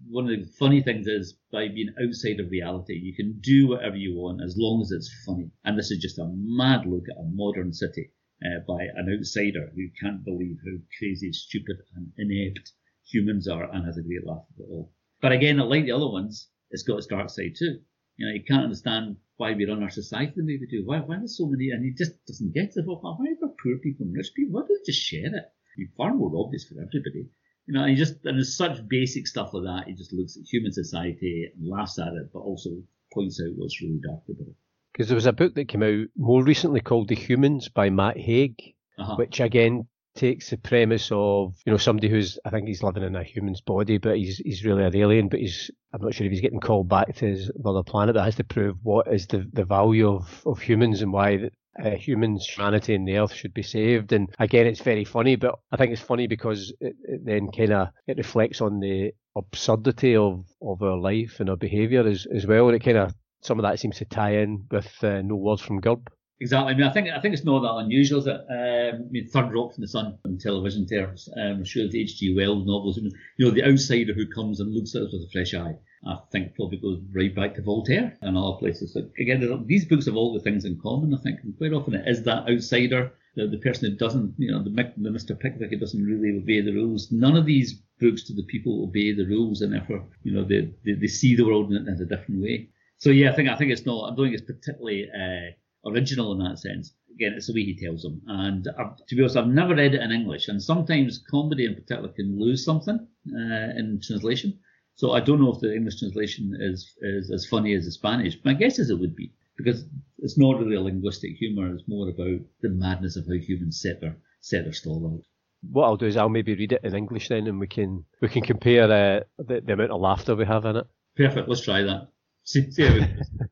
one of the funny things is by being outside of reality, you can do whatever you want as long as it's funny. And this is just a mad look at a modern city uh, by an outsider who can't believe how crazy, stupid, and inept humans are and has a great laugh at it all. But again, like the other ones, it's got its dark side too. You know, you can't understand why we run our society the way we do. Why, why there's so many, and he just doesn't get it. Well, why are there poor people and rich people? Why don't they just share it? It's far more obvious for everybody. You know, and he just, and there's such basic stuff like that. He just looks at human society and laughs at it, but also points out what's really dark about it. Because there was a book that came out more recently called The Humans by Matt Haig, uh-huh. which again takes the premise of you know somebody who's I think he's living in a human's body, but he's he's really an alien. But he's I'm not sure if he's getting called back to his another planet that has to prove what is the, the value of, of humans and why uh, humans, humanity, and the Earth should be saved. And again, it's very funny, but I think it's funny because it, it then kind of it reflects on the absurdity of, of our life and our behaviour as as well. And it kind of some of that seems to tie in with uh, no words from Gurb. Exactly. I mean, I think I think it's not that unusual. That um, I mean, Third Rock from the Sun in television terms. Um, sure the H.G. Wells novels. You know, the outsider who comes and looks at us with a fresh eye. I think probably goes right back to Voltaire and other places. So again, these books have all the things in common. I think, and quite often it is that outsider, the, the person who doesn't, you know, the, the Mr. Pickwick who doesn't really obey the rules. None of these books do the people obey the rules, and therefore, you know, they, they, they see the world in, in a different way. So yeah, I think I think it's not. I don't think it's particularly. Uh, original in that sense. Again, it's the way he tells them. And I've, to be honest, I've never read it in English. And sometimes comedy in particular can lose something uh, in translation. So I don't know if the English translation is, is as funny as the Spanish. My guess is it would be because it's not really a linguistic humour. It's more about the madness of how humans set their set their stall out. What I'll do is I'll maybe read it in English then, and we can we can compare uh, the the amount of laughter we have in it. Perfect. Let's try that. See, see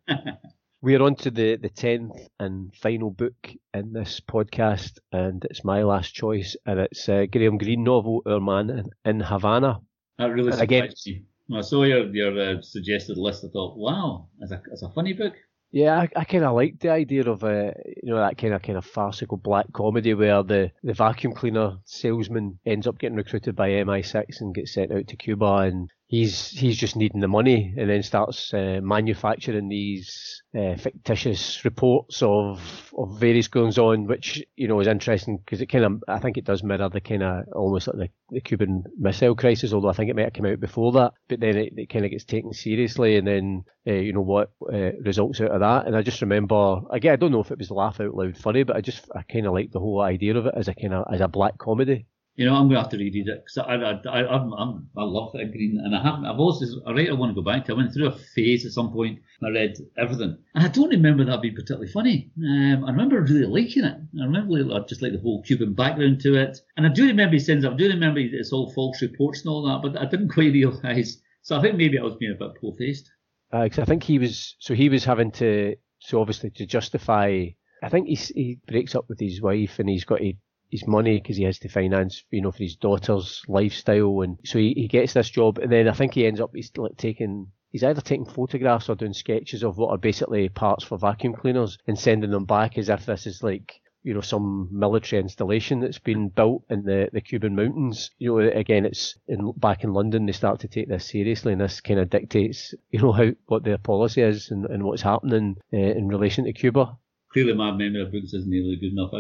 [laughs] it We're on to the, the 10th and final book in this podcast, and it's my last choice, and it's uh, Graham Greene novel, Our Man in, Havana. That really surprised again, me. When I saw your, your uh, suggested list, I thought, wow, it's a, it's a funny book. Yeah, I, I kind of like the idea of uh, you know that kind of kind of farcical black comedy where the, the vacuum cleaner salesman ends up getting recruited by MI6 and gets sent out to Cuba, and he's he's just needing the money and then starts uh, manufacturing these uh, fictitious reports of of various goings on, which you know is interesting because it kind of I think it does mirror the kind of almost like the, the Cuban Missile Crisis, although I think it might have come out before that. But then it, it kind of gets taken seriously, and then uh, you know what uh, results out of that. And I just remember again, I don't know if it was laugh out loud funny, but I just I kind of like the whole idea of it as a kind of as a black comedy. You know, I'm going to have to reread it because I, I, I, I'm, I'm, I love it, Greene, and I haven't. I've also, I right, I want to go back to. I went through a phase at some point. I read everything, and I don't remember that being particularly funny. Um, I remember really liking it. I remember I just like the whole Cuban background to it, and I do remember he sends. up I do remember it's all false reports and all that, but I didn't [laughs] quite realise. So I think maybe I was being a bit poor faced. Uh, I think he was. So he was having to. So obviously to justify I think he's, he breaks up with his wife and he's got to his money because he has to finance, you know, for his daughter's lifestyle, and so he, he gets this job, and then I think he ends up he's like taking. He's either taking photographs or doing sketches of what are basically parts for vacuum cleaners and sending them back as if this is like you know some military installation that's been built in the, the Cuban mountains. You know, again, it's in, back in London they start to take this seriously, and this kind of dictates you know [laughs] how what their policy is and, and what's happening uh, in relation to Cuba. Clearly, my memory of books isn't nearly good enough.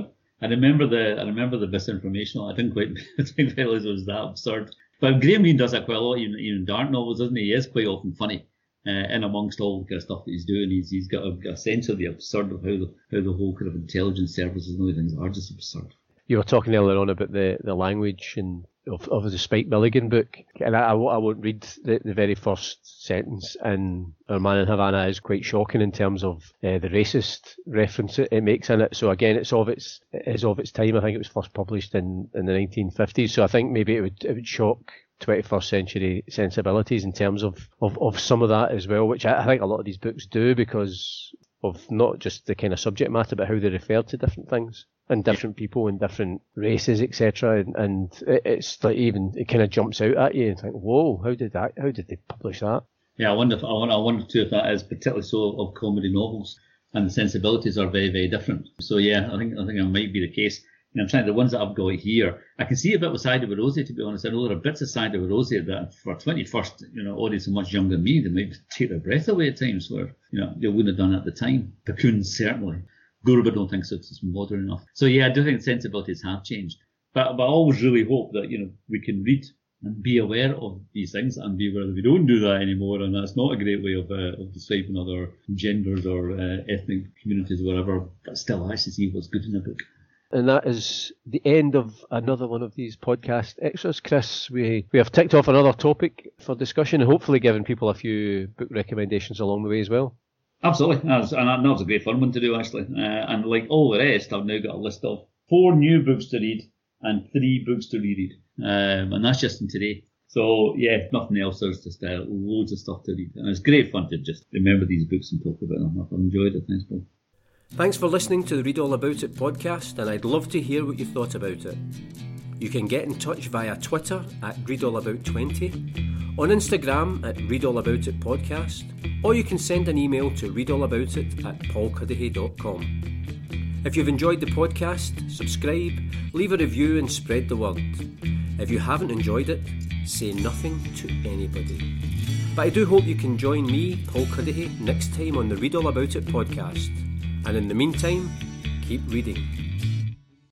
I, remember the I remember the misinformation. I didn't quite [laughs] didn't realize it was that absurd. But Graham Greene does that quite a lot, even, even in dark novels, doesn't he? He is quite often funny. Uh, in amongst all the kind of stuff that he's doing, he's he's got a, a sense of the absurd of how the how the whole kind of intelligence services and all things are just absurd. You were talking earlier on about the, the language and of, of the Spike Milligan book, and I, I won't read the, the very first sentence. And Our Man in Havana is quite shocking in terms of uh, the racist reference it, it, makes in it. So again, it's of its it is of its time. I think it was first published in, in the 1950s. So I think maybe it would it would shock 21st century sensibilities in terms of, of, of some of that as well, which I, I think a lot of these books do because of not just the kind of subject matter, but how they refer to different things and different people and different races, etc. And, and it's like even it kind of jumps out at you and think, whoa, how did that? How did they publish that? Yeah, I wonder. If, I wonder, I wonder too if that is particularly so of comedy novels, and the sensibilities are very, very different. So yeah, I think I think that might be the case. And I'm trying the ones that I've got here. I can see a bit with Cider with Rosie, to be honest. I know there are bits of Cider with Rosie that for 21st, you know, audience are much younger than me, they might take their breath away at times where, you know, they wouldn't have done it at the time. Puckoons, certainly. Gurba don't think it's modern enough. So yeah, I do think sensibilities have changed. But, but I always really hope that, you know, we can read and be aware of these things and be aware that we don't do that anymore. And that's not a great way of, uh, of describing other genders or uh, ethnic communities or whatever. But still, I see what's good in a book. And that is the end of another one of these podcast extras. Chris, we, we have ticked off another topic for discussion and hopefully given people a few book recommendations along the way as well. Absolutely, that was, and that was a great fun one to do actually. Uh, and like all the rest, I've now got a list of four new books to read and three books to reread, um, and that's just in today. So yeah, nothing else. There's just uh, loads of stuff to read, and it's great fun to just remember these books and talk about them. I've enjoyed it. Thanks, Paul. Thanks for listening to the Read All About It podcast, and I'd love to hear what you thought about it. You can get in touch via Twitter at ReadAllAbout20, on Instagram at ReadAllAboutIt podcast, or you can send an email to readallaboutit at paulcuddihy.com. If you've enjoyed the podcast, subscribe, leave a review, and spread the word. If you haven't enjoyed it, say nothing to anybody. But I do hope you can join me, Paul Cuddihy, next time on the Read All About It podcast. And in the meantime, keep reading.